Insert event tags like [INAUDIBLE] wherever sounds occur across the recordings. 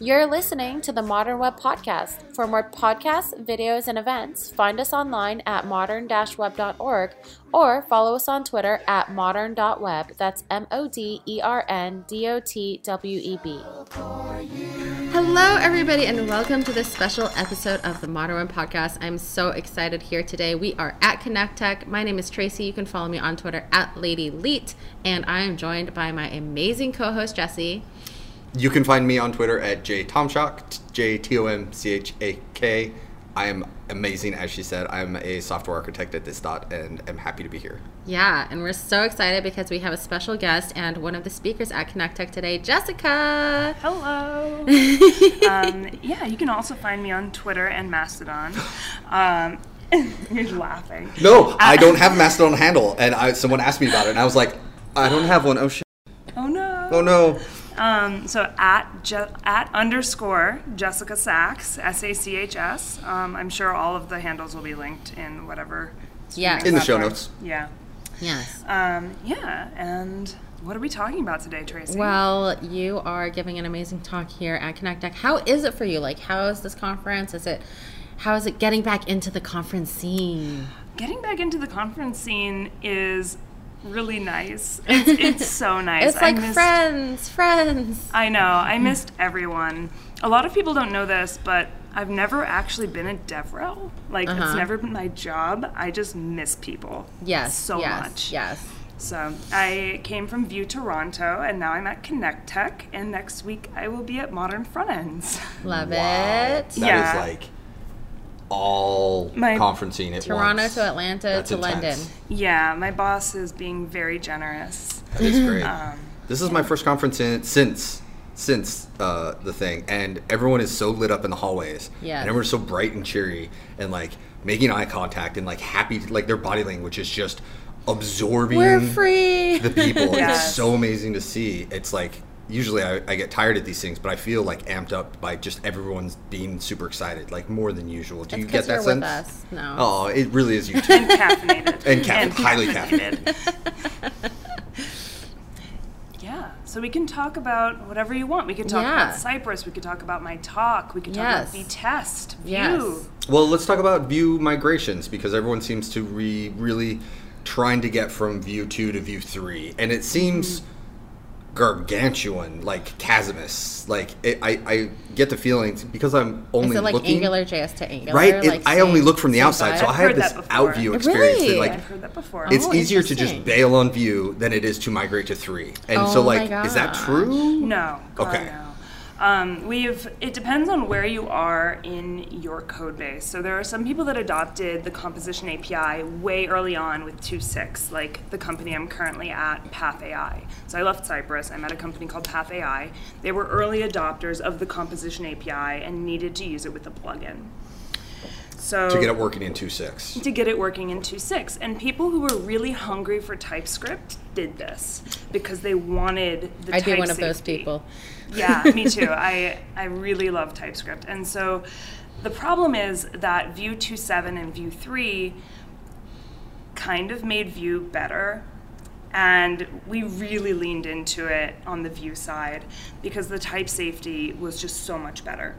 You're listening to the Modern Web Podcast. For more podcasts, videos, and events, find us online at modern-web.org or follow us on Twitter at modern.web. That's M O D E R N D O T W E B. Hello, everybody, and welcome to this special episode of the Modern Web Podcast. I'm so excited here today. We are at Connect Tech. My name is Tracy. You can follow me on Twitter at Lady Leet, and I am joined by my amazing co-host Jesse. You can find me on Twitter at jtomchak, J T O M C H A K. I am amazing, as she said. I'm a software architect at this dot, and am happy to be here. Yeah, and we're so excited because we have a special guest and one of the speakers at Connect Tech today, Jessica. Hello. [LAUGHS] um, yeah, you can also find me on Twitter and Mastodon. Um, [LAUGHS] you're laughing. No, I don't have a Mastodon handle, and I, someone asked me about it, and I was like, I don't have one. Oh shit. Oh no. Oh no. Um, so at Je- at underscore Jessica Sachs S A C H S. Um, I'm sure all of the handles will be linked in whatever. Yeah. In the show notes. Yeah. Yes. Um, yeah. And what are we talking about today, Tracy? Well, you are giving an amazing talk here at Connect Tech. How is it for you? Like, how is this conference? Is it, how is it getting back into the conference scene? getting back into the conference scene is really nice. It's, it's [LAUGHS] so nice. It's like I missed- friends, friends. I know. I missed everyone. A lot of people don't know this, but I've never actually been a DevRel. Like Uh-huh. it's never been my job. I just miss people. Yes. So yes, much. Yes. So I came from Vue Toronto, and now I'm at Connect Tech, and next week I will be at Modern Front Ends. Love Wow. it. That Yeah. is like all My- conferencing at Toronto once. to Atlanta That's to intense. London. yeah, my boss is being very generous. That is great. Um, this is my first conference in since since uh, the thing, and everyone is so lit up in the hallways. Yeah, And everyone's so bright and cheery, and like making eye contact, and like happy. Like their body language is just absorbing We're free. the people. [LAUGHS] It's so amazing to see. It's like usually I, I get tired at these things, but I feel like amped up by just everyone's being super excited, like more than usual. Do It's you 'cause get that you're sense? with us. No. Oh, it really is you [LAUGHS] too. and caffeinated. And caffeinated, highly caffeinated. [LAUGHS] Yeah, so we can talk about whatever you want. We could talk Yeah. about Cypress. We could talk about my talk. We could talk Yes. about Vitest, Vue. Yes. Well, let's talk about Vue migrations because everyone seems to be really trying to get from Vue 2 to Vue 3. And it seems mm. Gargantuan, like chasmous. Like, it, I, I get the feeling because I'm only Is it like looking. Angular JS to Angular? Right? It- Like I only look from the outside, so vibe? I I've this that out view experience. Really? That, like, I've heard that before. it's Oh, easier to just bail on Vue than it is to migrate to 3. And Oh so, my like, is that true? No. God, Okay. No. Um, we've. It depends on where you are in your code base. So there are some people that adopted the composition API way early on with 2.6, like the company I'm currently at, Path AI. So I left Cypress. I'm at a company called Path AI. They were early adopters of the composition API and needed to use it with a plugin. So To get it working in 2.6. to get it working in 2.6. And people who were really hungry for TypeScript did this because they wanted the I'd be type one of those people. Yeah, me [LAUGHS] too. I, I really love TypeScript. And so the problem is that Vue 2.7 and Vue 3 kind of made Vue better. And we really leaned into it on the Vue side because the type safety was just so much better.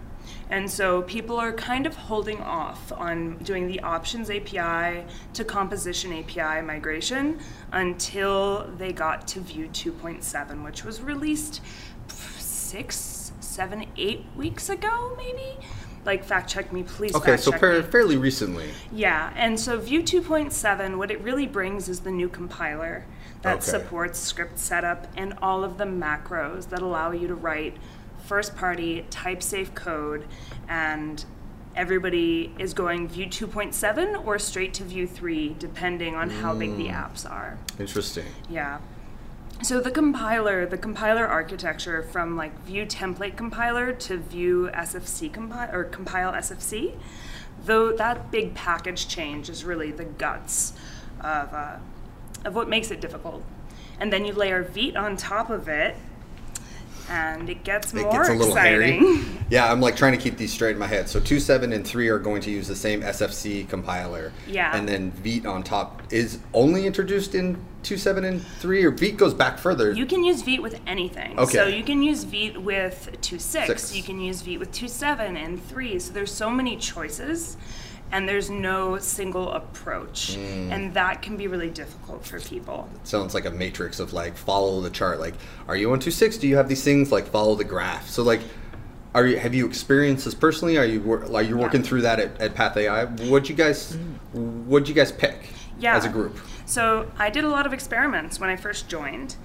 And so people are kind of holding off on doing the options API to composition API migration until they got to Vue 2.7, which was released six, seven, eight weeks ago, maybe. Like fact check me, please. Okay, so check par- me. fairly recently. Yeah, and so Vue 2.7, what it really brings is the new compiler that Okay. supports script setup and all of the macros that allow you to write first party type safe code and everybody is going Vue 2.7 or straight to Vue 3 depending on how big the hmm. apps are. Interesting. Yeah. So the compiler, the compiler architecture from like Vue template compiler to Vue SFC compile or compile SFC, though that big package change is really the guts of uh, of what makes it difficult. And then you layer Vite on top of it, and it gets It gets a little exciting. hairy. [LAUGHS] Yeah, I'm like trying to keep these straight in my head. So two, seven, and three are going to use the same SFC compiler. Yeah. And then Vite on top is only introduced in two, seven, and three, or Vite goes back further. You can use Vite with anything. Okay. So you can use Vite with 2.6, Six. you can use Vite with 2.7 and 3. So there's so many choices and there's no single approach. Mm. And that can be really difficult for people. sounds like a matrix of like follow the chart. Like, are you on two? Do you have these things? Like follow the graph. So like, are you have you experienced this personally? Are you are you working Yeah. through that at, at Path AI? What'd you guys What'd you guys pick? Yeah. As a group. So I did a lot of experiments when I first joined.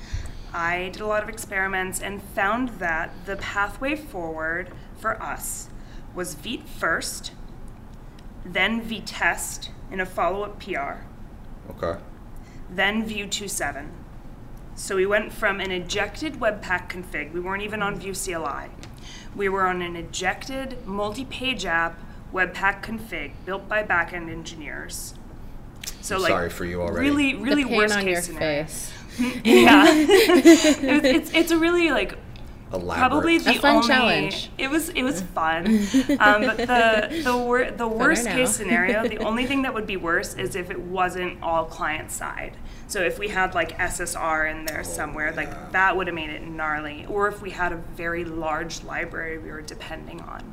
I did a lot of experiments and found that the pathway forward for us was Vite first, then Vitest in a follow-up PR, Okay. then Vue 2.7. So we went from an ejected Webpack config, we weren't even on Vue CLI. We were on an ejected multi-page app Webpack config built by backend engineers. So like Sorry for you already. really, really the pain worst on case your scenario. face. [LAUGHS] Yeah, [LAUGHS] it was, it's it's a really like Elaborate. probably the A fun only, challenge. It was it was fun, [LAUGHS] um, but the the wor- the worst case scenario, the [LAUGHS] only thing that would be worse is if it wasn't all client side. So if we had like SSR in there somewhere, like that would have made it gnarly. Or if we had a very large library we were depending on.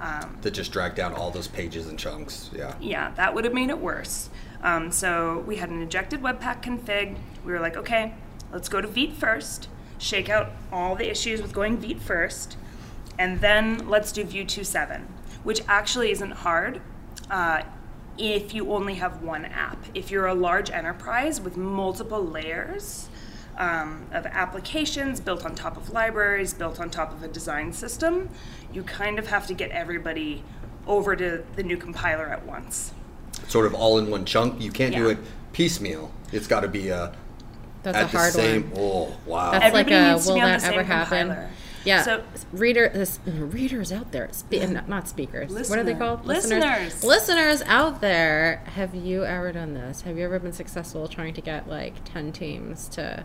Um, that just dragged down all those pages and chunks. Yeah. yeah, that would have made it worse. Um, so we had an ejected Webpack config. We were like, okay, let's go to Vite first, shake out all the issues with going Vite first, and then let's do Vue 2.7, which actually isn't hard uh, if you only have one app. If you're a large enterprise with multiple layers, um, of applications built on top of libraries, built on top of a design system, you kind of have to get everybody over to the new compiler at once. Sort of all in one chunk. You can't do it piecemeal. It's got to be uh, That's at a the hard same. one. Oh wow. That's Everybody like a needs to will be on that the ever happen? compiler. Yeah. So- reader this readers out there, spe- not, not speakers. What are they called? Listeners. Listeners out there, have you ever done this? Have you ever been successful trying to get like 10 teams to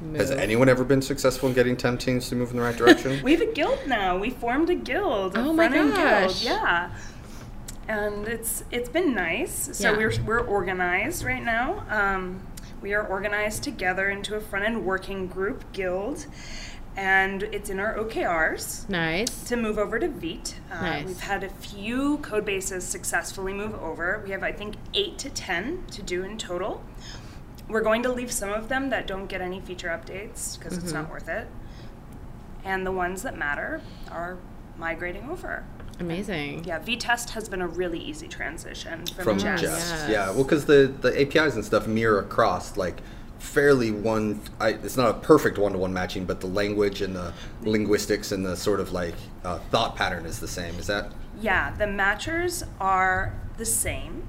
move? Has anyone ever been successful in getting 10 teams to move in the right direction? [LAUGHS] We have a guild now. We formed a guild, a Oh my front-end gosh. guild. Yeah. And it's it's been nice. So Yeah. we're we're organized right now. Um, we are organized together into a front-end working group guild, and it's in our OKRs. Nice. to move over to Vite. Uh, Nice. We've had a few code bases successfully move over. We have, I think, eight to ten to do in total. We're going to leave some of them that don't get any feature updates because it's Mm-hmm. not worth it. And the ones that matter are migrating over. Amazing. Yeah, Vitest has been a really easy transition from, From Jest. Jest. Yes. Yeah. Well, because the, the APIs and stuff mirror across like fairly one. I, it's not a perfect one to one matching, but the language and the linguistics and the sort of like uh, thought pattern is the same. Is that? Yeah, the matchers are the same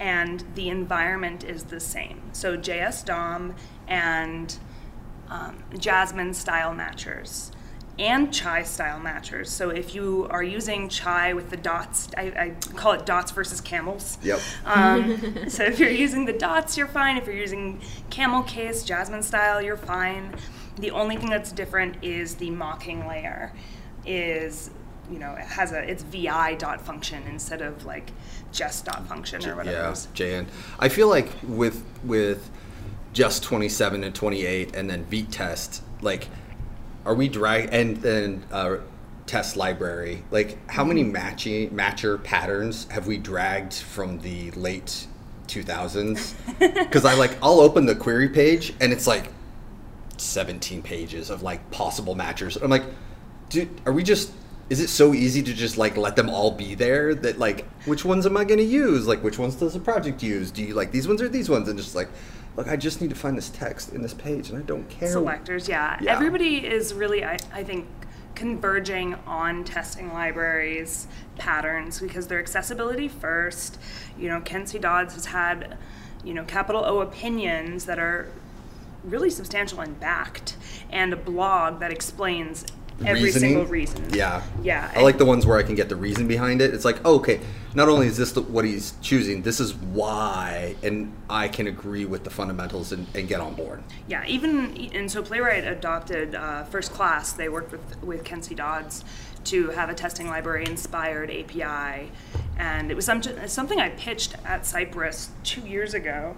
and the environment is the same. So JS DOM and um, Jasmine style matchers and Chai style matchers. So if you are using Chai with the dots, I, I call it dots versus camels. Yep. Um, [LAUGHS] so if you're using the dots, you're fine. If you're using camel case, Jasmine style, you're fine. The only thing that's different is the mocking layer is, you know, it has a, it's VI dot function instead of like just dot function or whatever. Yeah, is. JN. I feel like with with jest 27 and 28 and then Vitest, like, are we drag and then uh, test library? Like, how many matching matcher patterns have we dragged from the late 2000s? Because [LAUGHS] I like I'll open the query page and it's like 17 pages of like possible matchers. I'm like, dude, are we just? Is it so easy to just like let them all be there that like which ones am I going to use? Like which ones does the project use? Do you like these ones or these ones? And just like, look, I just need to find this text in this page, and I don't care. selectors yeah. Yeah. everybody is really I, I think converging on testing libraries patterns because they're accessibility first you know Kent C. Dodds has had you know capital o opinions that are really substantial and backed and a blog that explains every reasoning. single reason. Yeah. Yeah, I like the ones where I can get the reason behind it. It's like, oh, okay, not only is this the, what he's choosing, this is why, and I can agree with the fundamentals and, and get on board. Yeah, even and so Playwright adopted uh, First Class. They worked with with Kent C. Dodds to have a testing library inspired API, and it was some, something I pitched at Cypress two years ago.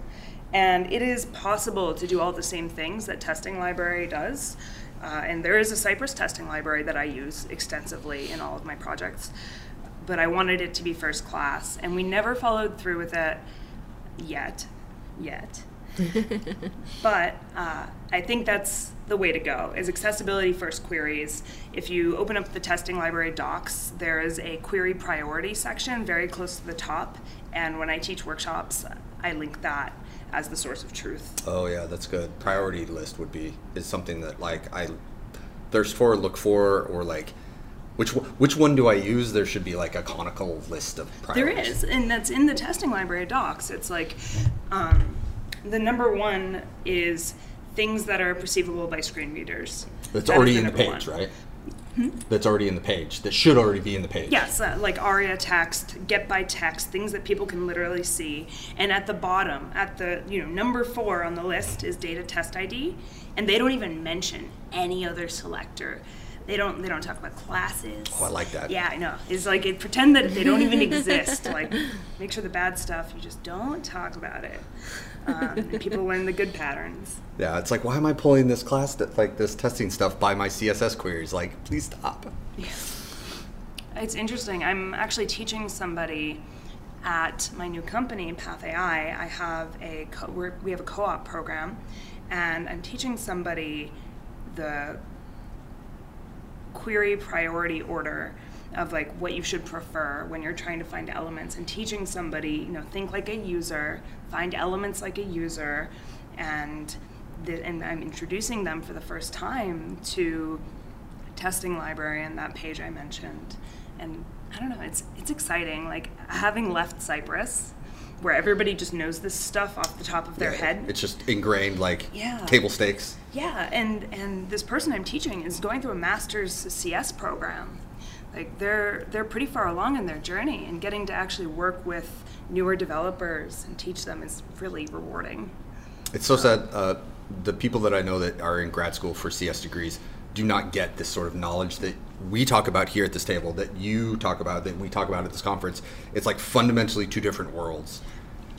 And it is possible to do all the same things that testing library does. Uh, and there is a Cypress testing library that I use extensively in all of my projects. But I wanted it to be first class, and we never followed through with it yet. Yet. [LAUGHS] but uh, I think that's the way to go is accessibility first queries. If you open up the testing library docs, there is a query priority section very close to the top. And when I teach workshops, I link that as the source of truth. Oh yeah, that's good. Priority list would be is something that like I thirst for, look for, or like which which one do I use? There should be like a conical list of There priorities. is, and that's in the testing library docs. It's like um, the number one is things that are perceivable by screen readers. That's That already in the page, one. right? That's already in the page. That should already be in the page. Yes, uh, like ARIA text, get by text, things that people can literally see. And at the bottom, at the you know number four on the list is data test ID, and they don't even mention any other selector. They don't. They don't talk about classes. Oh, I like that. Yeah, I know. It's like it, pretend that they don't even [LAUGHS] exist. Like, make sure the bad stuff you just don't talk about it. Um, people learn the good patterns. Yeah, it's like why am I pulling this class that like this testing stuff by my CSS queries? Like, please stop. Yeah. It's interesting. I'm actually teaching somebody at my new company, Path AI. I have a co- we're, we have a co-op program, and I'm teaching somebody the query priority order of like what you should prefer when you're trying to find elements and teaching somebody you know think like a user find elements like a user and the, and i'm introducing them for the first time to testing library and that page i mentioned and i don't know it's it's exciting like having left Cypress where everybody just knows this stuff off the top of their Yeah, head It's just ingrained like Yeah. table stakes. yeah, and and this person I'm teaching is going through a master's CS program. Like they're they're pretty far along in their journey, and getting to actually work with newer developers and teach them is really rewarding. It's so sad. Uh, the people that I know that are in grad school for CS degrees do not get this sort of knowledge that we talk about here at this table, that you talk about, that we talk about at this conference. It's like fundamentally two different worlds.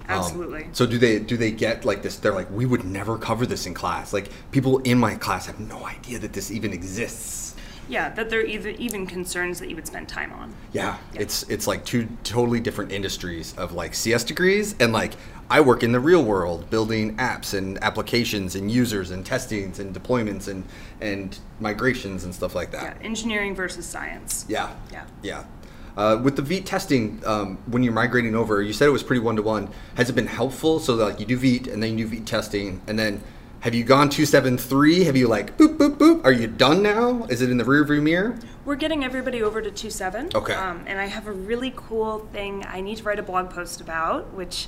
Um, Absolutely. so do they do they get like this? They're like, we would never cover this in class. Like people in my class have no idea that this even exists. Yeah, that there are either even concerns that you would spend time on. Yeah, Yeah. it's it's like two totally different industries of like CS degrees and like I work in the real world building apps and applications and users and testings and deployments and and migrations and stuff like Yeah, that. engineering versus science. Yeah. Yeah. Yeah. Uh, with the Vite testing, um, when you're migrating over, you said it was pretty one to one. Has it been helpful? So like you do Vite and then you do Vite testing, and then have you gone two seven three? Have you like boop boop boop? Are you done now? Is it in the rear view mirror? We're getting everybody over to 2.7. Okay. Um, and I have a really cool thing I need to write a blog post about, which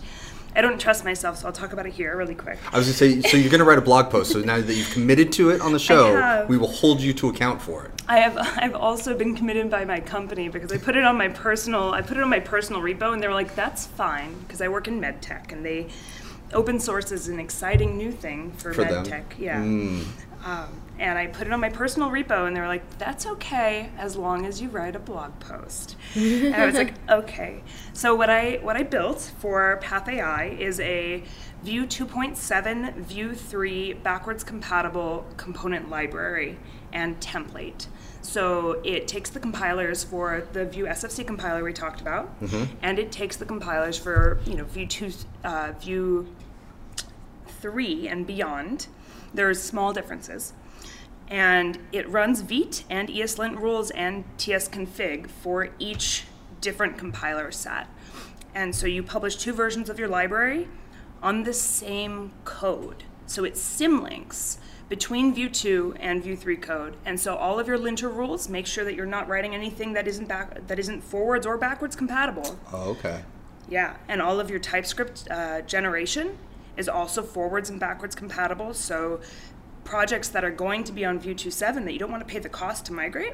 I don't trust myself, so I'll talk about it here really quick. I was gonna say, so you're gonna write a blog post. So now that you've committed to it on the show, have. we will hold you to account for it. I have [LAUGHS] I've also been committed by my company because I put it on my personal I put it on my personal repo and they were like that's fine because I work in med tech and they open source is an exciting new thing for, For med them. tech yeah Mm. um, and I put it on my personal repo and they were like that's okay as long as you write a blog post and I was like [LAUGHS] okay so what I what I built for Path AI is a Vue 2.7 Vue 3 backwards compatible component library and template. So it takes the compilers for the Vue SFC compiler we talked about, and it takes the compilers for you know Vue 2, uh, Vue 3 and beyond. There's small differences. And it runs Vite and ESLint rules and tsconfig for each different compiler set. And so you publish two versions of your library on the same code. So it symlinks between Vue 2 and Vue 3 code. And so all of your linter rules make sure that you're not writing anything that isn't back that isn't forwards or backwards compatible. Oh, okay. Yeah, and all of your TypeScript uh, generation is also forwards and backwards compatible. So projects that are going to be on Vue 2.7 that you don't want to pay the cost to migrate,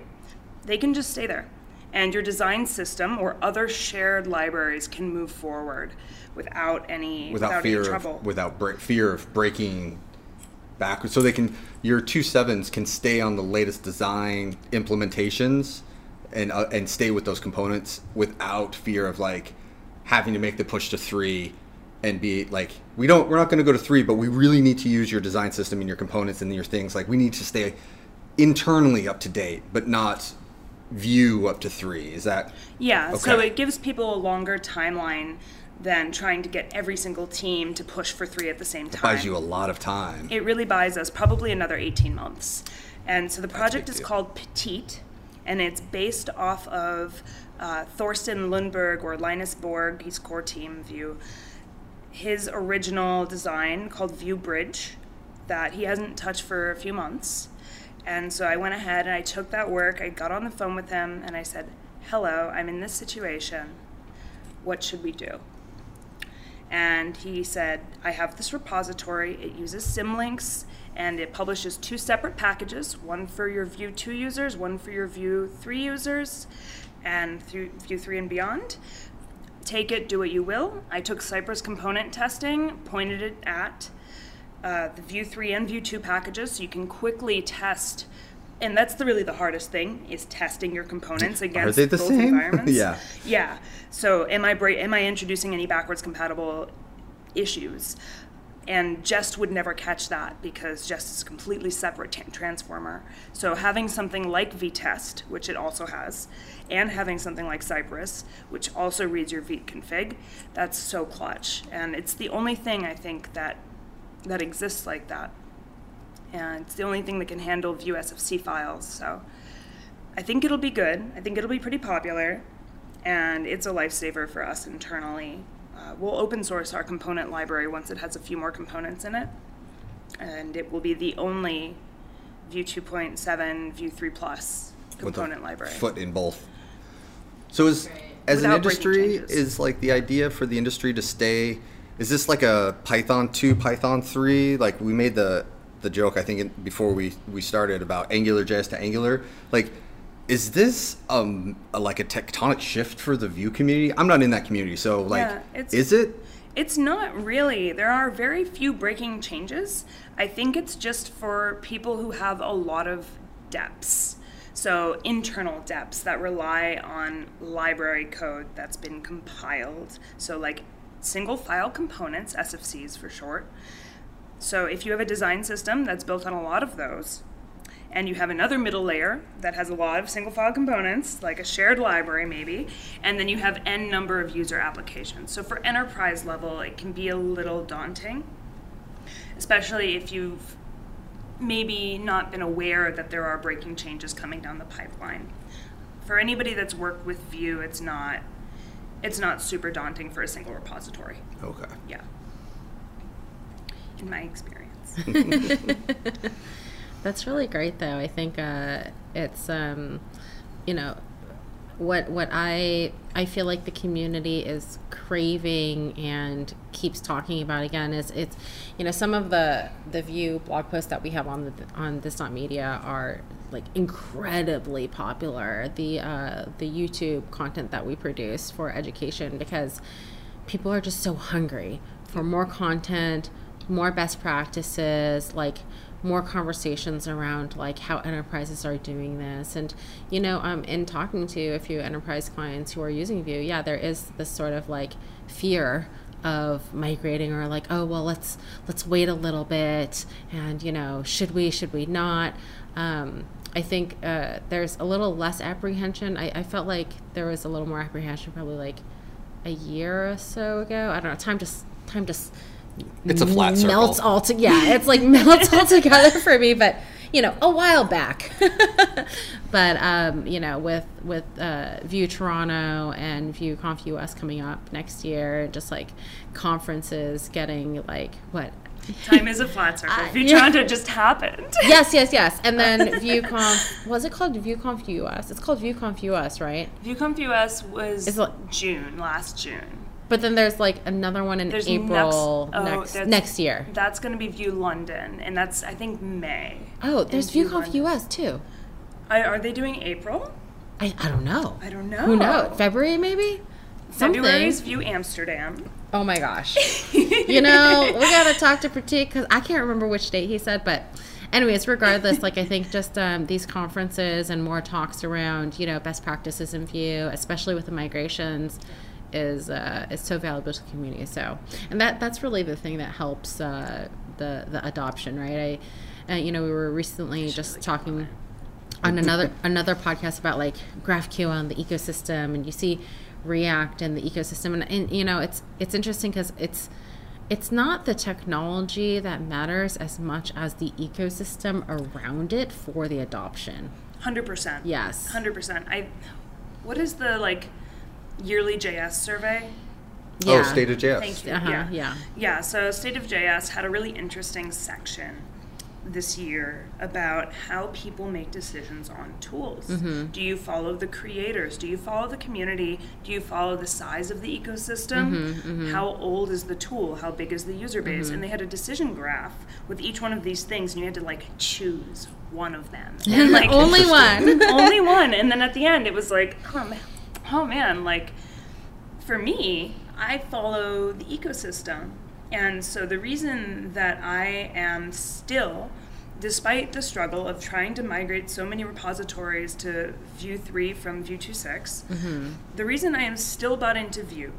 they can just stay there. And your design system or other shared libraries can move forward without any without, without fear any trouble. of without break, fear of breaking backwards so they can your two sevens can stay on the latest design implementations and uh, and stay with those components without fear of like having to make the push to three and be like we don't we're not going to go to three but we really need to use your design system and your components and your things. Like we need to stay internally up to date but not view up to three. Is that Yeah, so it gives people a longer timeline than trying to get every single team to push for three at the same time. buys you a lot of time It really buys us probably another 18 months. And so the project is deal. called Petite, and it's based off of uh, Thorsten Lünborg or Linus Borg, he's core team Vue, his original design called Vue Bridge that he hasn't touched for a few months. And so I went ahead and I took that work, I got on the phone with him, and I said, Hello, I'm in this situation. What should we do? And he said, I have this repository. It uses symlinks and it publishes two separate packages one for your Vue 2 users, one for your Vue 3 users, and Vue 3 and beyond. Take it, do what you will. I took Cypress component testing, pointed it at uh, the Vue 3 and Vue 2 packages so you can quickly test. And that's the, really the hardest thing is testing your components against they the both same? [LAUGHS] environments. Yeah. Yeah. So am I bra- am I introducing any backwards compatible issues? And Jest would never catch that because Jest is a completely separate t- transformer. So having something like Vitest, which it also has, and having something like Cypress, which also reads your Vite config, that's so clutch. And it's the only thing I think that that exists like that. And it's the only thing that can handle Vue SFC files. So I think it'll be good. I think it'll be pretty popular, and it's a lifesaver for us internally. Uh, we'll open source our component library once it has a few more components in it, and it will be the only Vue 2.7, Vue 3 Plus component library. foot in both. So is as an Without breaking industry is like the idea for the industry to stay is this like a Python 2, Python 3? Like we made the the joke I think in- before we we started about Angular JS to Angular. Like is this um a, like a tectonic shift for the Vue community? I'm not in that community, so like Yeah, is it It's not really. There are very few breaking changes. I think it's just for people who have a lot of depths. So, internal depths that rely on library code that's been compiled. So, like single file components, SFCs for short. So, if you have a design system that's built on a lot of those, and you have another middle layer that has a lot of single file components, like a shared library maybe, and then you have n number of user applications. So for enterprise level, it can be a little daunting, especially if you've maybe not been aware that there are breaking changes coming down the pipeline. For anybody that's worked with Vue, it's not it's not super daunting for a single repository. okay? Yeah. In my experience. [LAUGHS] [LAUGHS] That's really great, though. I think uh, it's, um, you know, what what I I feel like the community is craving and keeps talking about again is it's, you know, some of the the Vue blog posts that we have on the on This Dot Media are like incredibly popular. The uh, the YouTube content that we produce for education because people are just so hungry for more content, more best practices, like more conversations around like how enterprises are doing this. And you know um, in talking to a few enterprise clients who are using vue yeah there is this sort of like fear of migrating or like oh well let's let's wait a little bit and you know should we should we not? Um, i think uh, there's a little less apprehension. I, I felt like there was a little more apprehension probably like a year or so ago. I don't know time just time just It's a flat circle. melts all to yeah it's like [LAUGHS] melts all together for me but you know a while back [LAUGHS] but um, you know with with uh, Vue Toronto and VueConf US coming up next year just like conferences getting like what Time is a flat [LAUGHS] circle. Uh, Vue yeah. Toronto just happened. yes yes yes and then VueConf was it called VueConf us it's called VueConf us right VueConf US was It's like- June, last June. But then there's like another one in There's April next, oh, next next year. That's going to be Vue London, and that's I think May. Oh, there's Vue VueConf US too. I, are they doing April? I, I don't know. I don't know. Who knows? February maybe? Something. February's Vue Amsterdam. Oh my gosh. [LAUGHS] you know, we gotta talk to Pratik because I can't remember which date he said, but anyways, regardless, like I think just um, these conferences and more talks around you know best practices in Vue especially with the migrations, is uh, is so valuable to the community. So, and that that's really the thing that helps uh, the the adoption, right? I, uh, you know, we were recently just talking on another another podcast about like GraphQL and the ecosystem, and you see React and the ecosystem, and, and you know it's it's interesting because it's it's not the technology that matters as much as the ecosystem around it for the adoption. Hundred percent. Yes. Hundred percent. I. What is the like yearly JS survey? Oh, State of JS. Thank you. Uh-huh, yeah. yeah. Yeah. So State of JS had a really interesting section this year about how people make decisions on tools. Mm-hmm. Do you follow the creators? Do you follow the community? Do you follow the size of the ecosystem? Mm-hmm, How old is the tool? How big is the user base? And they had a decision graph with each one of these things, and you had to like choose one of them. [LAUGHS] And, like, Only one. [LAUGHS] only one. [LAUGHS] And then at the end, it was like, oh man, oh man, like for me, I follow the ecosystem. And so the reason that I am still, despite the struggle of trying to migrate so many repositories to Vue 3 from Vue 2.6, mm-hmm. the reason I am still bought into Vue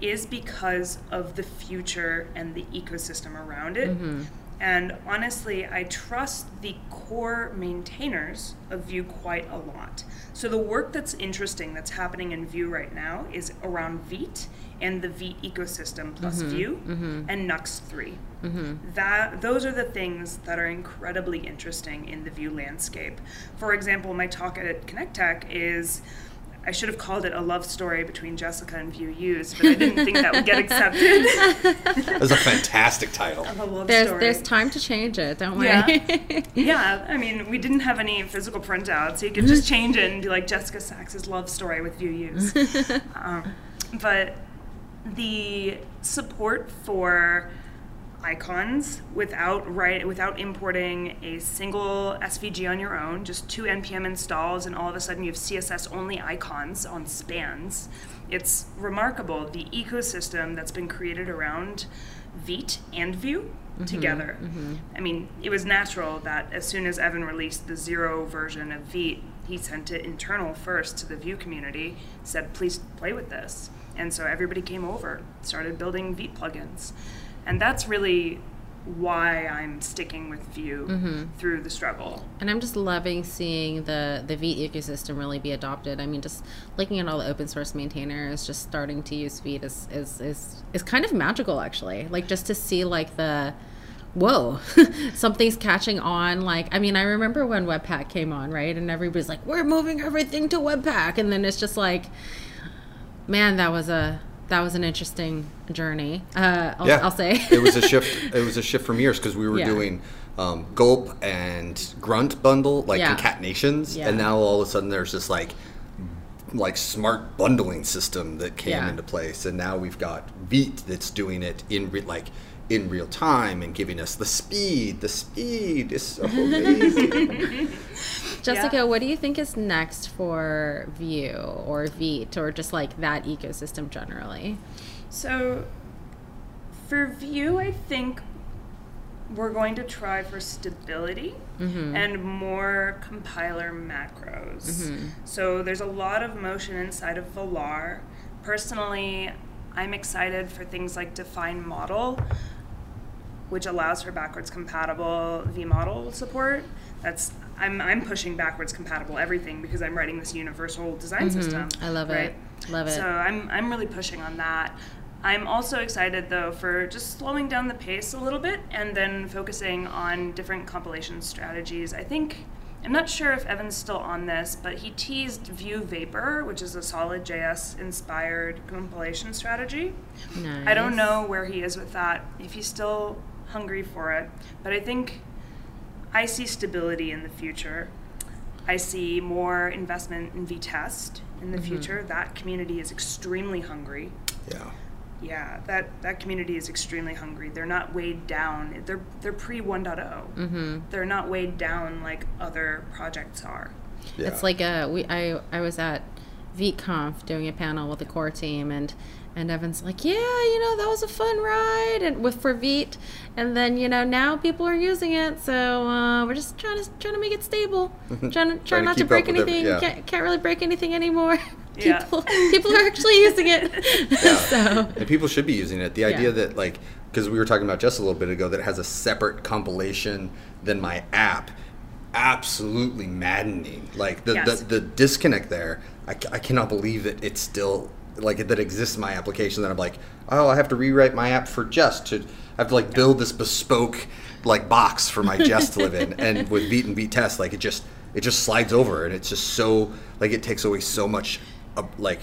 is because of the future and the ecosystem around it. Mm-hmm. And honestly, I trust the core maintainers of Vue quite a lot. So the work that's interesting that's happening in Vue right now is around Vite and the Vite ecosystem plus mm-hmm. Vue mm-hmm. and Nuxt 3. Mm-hmm. That those are the things that are incredibly interesting in the Vue landscape. For example, my talk at Connect Tech is I should have called it a love story between Jessica and VueUse, but I didn't think that would get accepted. [LAUGHS] That's a fantastic title. a love There's story. there's time to change it, don't we? Yeah. [LAUGHS] yeah, I mean, we didn't have any physical printouts, so you could just change it and be like Jessica Sachs's love story with VueUse. [LAUGHS] um, but the support for icons without right without importing a single SVG on your own, just two npm installs, and all of a sudden you have CSS only icons on spans. It's remarkable the ecosystem that's been created around Vite and Vue mm-hmm, together. Mm-hmm. I mean, it was natural that as soon as Evan released the zero version of Vite, he sent it internal first to the Vue community, said, please play with this. And so everybody came over, started building Vite plugins. And that's really why I'm sticking with Vue mm-hmm. through the struggle. And I'm just loving seeing the the Vite ecosystem really be adopted. I mean, just looking at all the open source maintainers just starting to use Vue is is is, is kind of magical actually. Like just to see like the whoa [LAUGHS] something's catching on like i mean i remember when webpack came on right and everybody's like we're moving everything to webpack and then it's just like man that was a that was an interesting journey uh i'll, yeah, I'll say it was a shift. [LAUGHS] It was a shift from years because we were Yeah. doing um, Gulp and Grunt bundle like Yeah. concatenations, Yeah. and now all of a sudden there's this like like smart bundling system that came into place, and now we've got Vite that's doing it in re- like in real time and giving us the speed. The speed is so [LAUGHS] amazing. Jessica, Yeah. what do you think is next for Vue or Vite or just like that ecosystem generally? So for Vue, I think we're going to try for stability mm-hmm. and more compiler macros. Mm-hmm. So there's a lot of motion inside of Volar. Personally, I'm excited for things like define model, which allows for backwards compatible vmodel support. That's I'm I'm pushing backwards compatible everything because I'm writing this universal design mm-hmm. system. I love it. Love it. So I'm I'm really pushing on that. I'm also excited though for just slowing down the pace a little bit and then focusing on different compilation strategies. I think I'm not sure if Evan's still on this, but he teased Vue Vapor, which is a solid JS inspired compilation strategy. Nice. I don't know where he is with that, if he's still hungry for it, but I think I see stability in the future. I see more investment in Vitest in the future. That community is extremely hungry. Yeah. Yeah, that that community is extremely hungry. They're not weighed down. They're they're pre 1.0. Mm-hmm. They're not weighed down like other projects are. Yeah. It's like a we I I was at ViteConf doing a panel with the core team and and Evan's like, yeah, you know, that was a fun ride and with for Vite, and then you know now people are using it, so uh, we're just trying to trying to make it stable, [LAUGHS] trying to try Trying not to keep break up every- anything. yeah. Can't can't really break anything anymore. [LAUGHS] Yeah. People people are actually using it, [LAUGHS] Yeah. so and people should be using it. The idea Yeah. that like because we were talking about just a little bit ago that it has a separate compilation than my app, absolutely maddening. Like the Yes. the, the disconnect there, I, I cannot believe that it's still like that exists in my application. That I'm like, oh, I have to rewrite my app for Jest to I have to like build this bespoke like box for my Jest to live in. And with Vite and Vitest, like it just it just slides over, and it's just so like it takes away so much, uh, like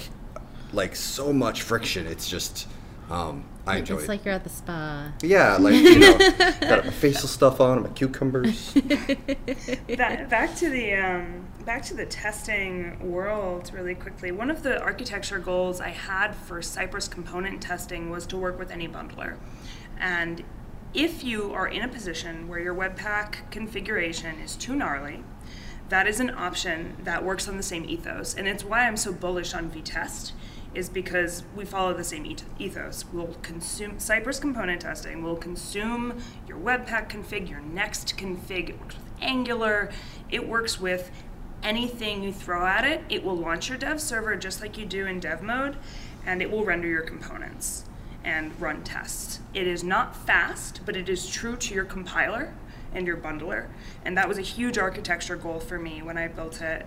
like so much friction. It's just um, I enjoy it's it. like you're at the spa. yeah, like you know, [LAUGHS] got my facial stuff on, my cucumbers. [LAUGHS] Back, back to the um, back to the testing world really quickly. One of the architecture goals I had for Cypress component testing was to work with any bundler, and if you are in a position where your Webpack configuration is too gnarly, that is an option that works on the same ethos, and it's why I'm so bullish on Vitest. Is because we follow the same ethos. We'll consume Cypress component testing. We'll consume your Webpack config, your Next config. It works with Angular. It works with anything you throw at it. It will launch your dev server just like you do in dev mode, and it will render your components and run tests. It is not fast, but it is true to your compiler and your bundler. And that was a huge architecture goal for me when I built it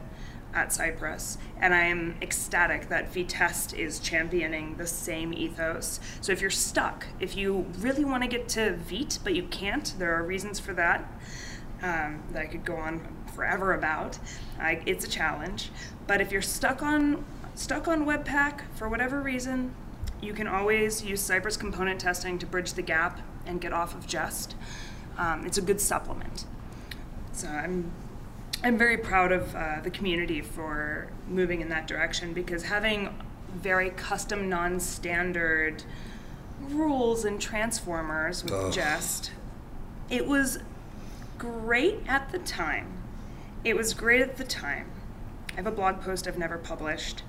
at Cypress. And I am ecstatic that Vitest is championing the same ethos. So if you're stuck, if you really want to get to Vite, but you can't, there are reasons for that um, that I could go on forever about. I, it's a challenge. But if you're stuck on stuck on Webpack for whatever reason, you can always use Cypress component testing to bridge the gap and get off of Jest. Um, it's a good supplement. So I'm I'm very proud of uh, the community for moving in that direction because having very custom, non-standard rules and transformers with. Jest, it was great at the time. It was great at the time. I have a blog post I've never published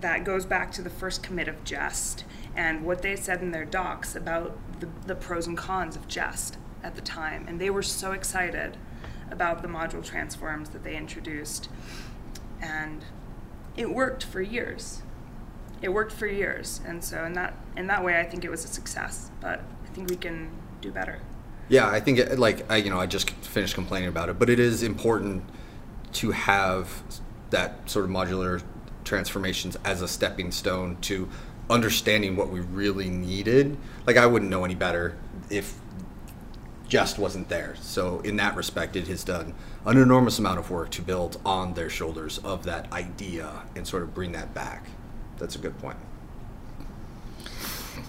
that goes back to the first commit of Jest and what they said in their docs about the, the pros and cons of Jest at the time. And they were so excited about the module transforms that they introduced. And it worked for years. It worked for years. And so in that in that way I think it was a success. But I think we can do better. Yeah, I think it, like I, you know I just finished complaining about it, but it is important to have that sort of modular transformations as a stepping stone to understanding what we really needed. Like I wouldn't know any better if Jest wasn't there. So in that respect, it has done an enormous amount of work to build on their shoulders of that idea and sort of bring that back. That's a good point.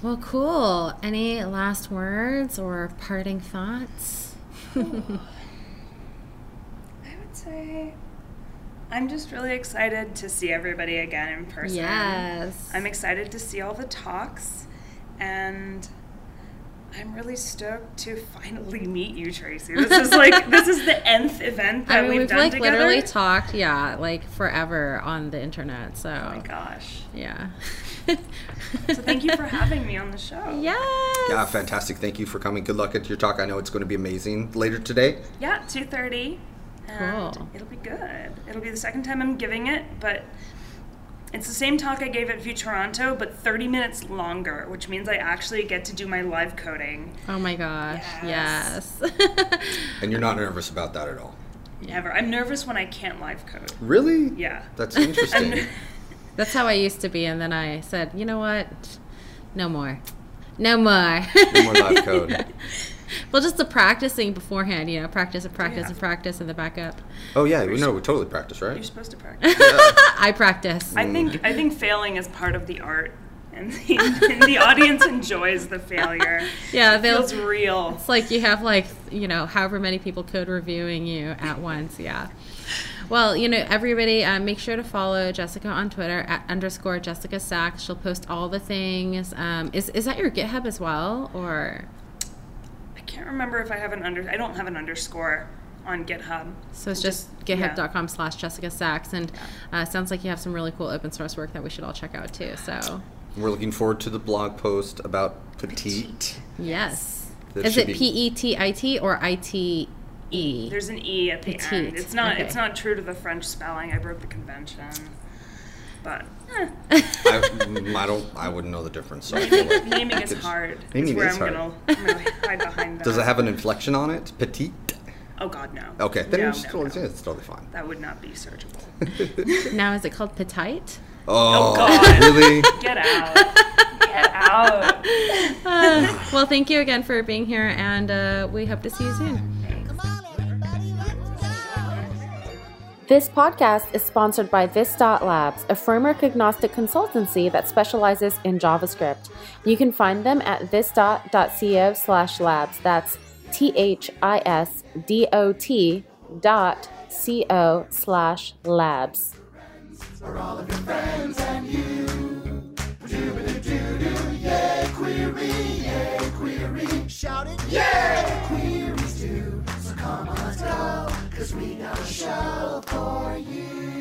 Well, cool. Any last words or parting thoughts? I would say I'm just really excited to see everybody again in person. Yes. I'm excited to see all the talks and I'm really stoked to finally meet you, Tracy. This is like [LAUGHS] this is the nth event that I mean, we've, we've done like together. literally talked, yeah, like forever on the internet. So, oh my gosh. yeah. So thank you for having me on the show. [LAUGHS] Yes. Yeah, fantastic. Thank you for coming. Good luck at your talk. I know it's going to be amazing later today. Yeah, 2:30. And Cool. it'll be good. It'll be the second time I'm giving it, but it's the same talk I gave at Vue Toronto, but 30 minutes longer, which means I actually get to do my live coding. Oh my gosh. Yes. Yes. [LAUGHS] [LAUGHS] And you're not nervous about that at all. Never. I'm nervous when I can't live code. Really? Yeah. That's [LAUGHS] interesting. That's how I used to be. And then I said, you know what? No more. No more. no more live code. [LAUGHS] well, just the practicing beforehand, you know, practice and practice Yeah. and practice and the backup. Oh yeah, we know we totally practice, right? You're supposed to practice. [LAUGHS] I practice. I think I think failing is part of the art and the, and the audience [LAUGHS] enjoys the failure. Yeah, it feels real. It's like you have like you know however many people code reviewing you at once. Yeah. Well, you know, everybody, um, make sure to follow Jessica on Twitter at underscore Jessica Sachs. She'll post all the things. Um, is is that your GitHub as well, or I can't remember if I have an under. I don't have an underscore on GitHub. so it's Just- just yeah. github.com slash Jessica Sachs, and uh, sounds like you have some really cool open source work that we should all check out too. So We're looking forward to the blog post about petite. yes, That is it P E T I T or I T E? There's an e at the Petite. end. It's not. Okay. It's not true to the French spelling. I broke the convention. But eh, I, I don't. I wouldn't know the difference. So I feel like- naming is hard. Naming is where is I'm hard. Gonna, I'm gonna hide behind [LAUGHS] that. Does it have an inflection on it? Petite. Oh God, no. Okay, then no, it's, no, totally, no. yeah, it's totally fine. That would not be searchable. [LAUGHS] Now is it called Petite? Oh, God. [LAUGHS] really? Get out. Get out. Uh, well, thank you again for being here, and uh, we hope to see you soon. This podcast is sponsored by This Dot Labs, a framework agnostic consultancy that specializes in JavaScript. You can find them at thisdot.co slash labs. That's T H I S D O T dot C O slash labs. Yeah! Queries too, so come let's go, Cause we got a show for you.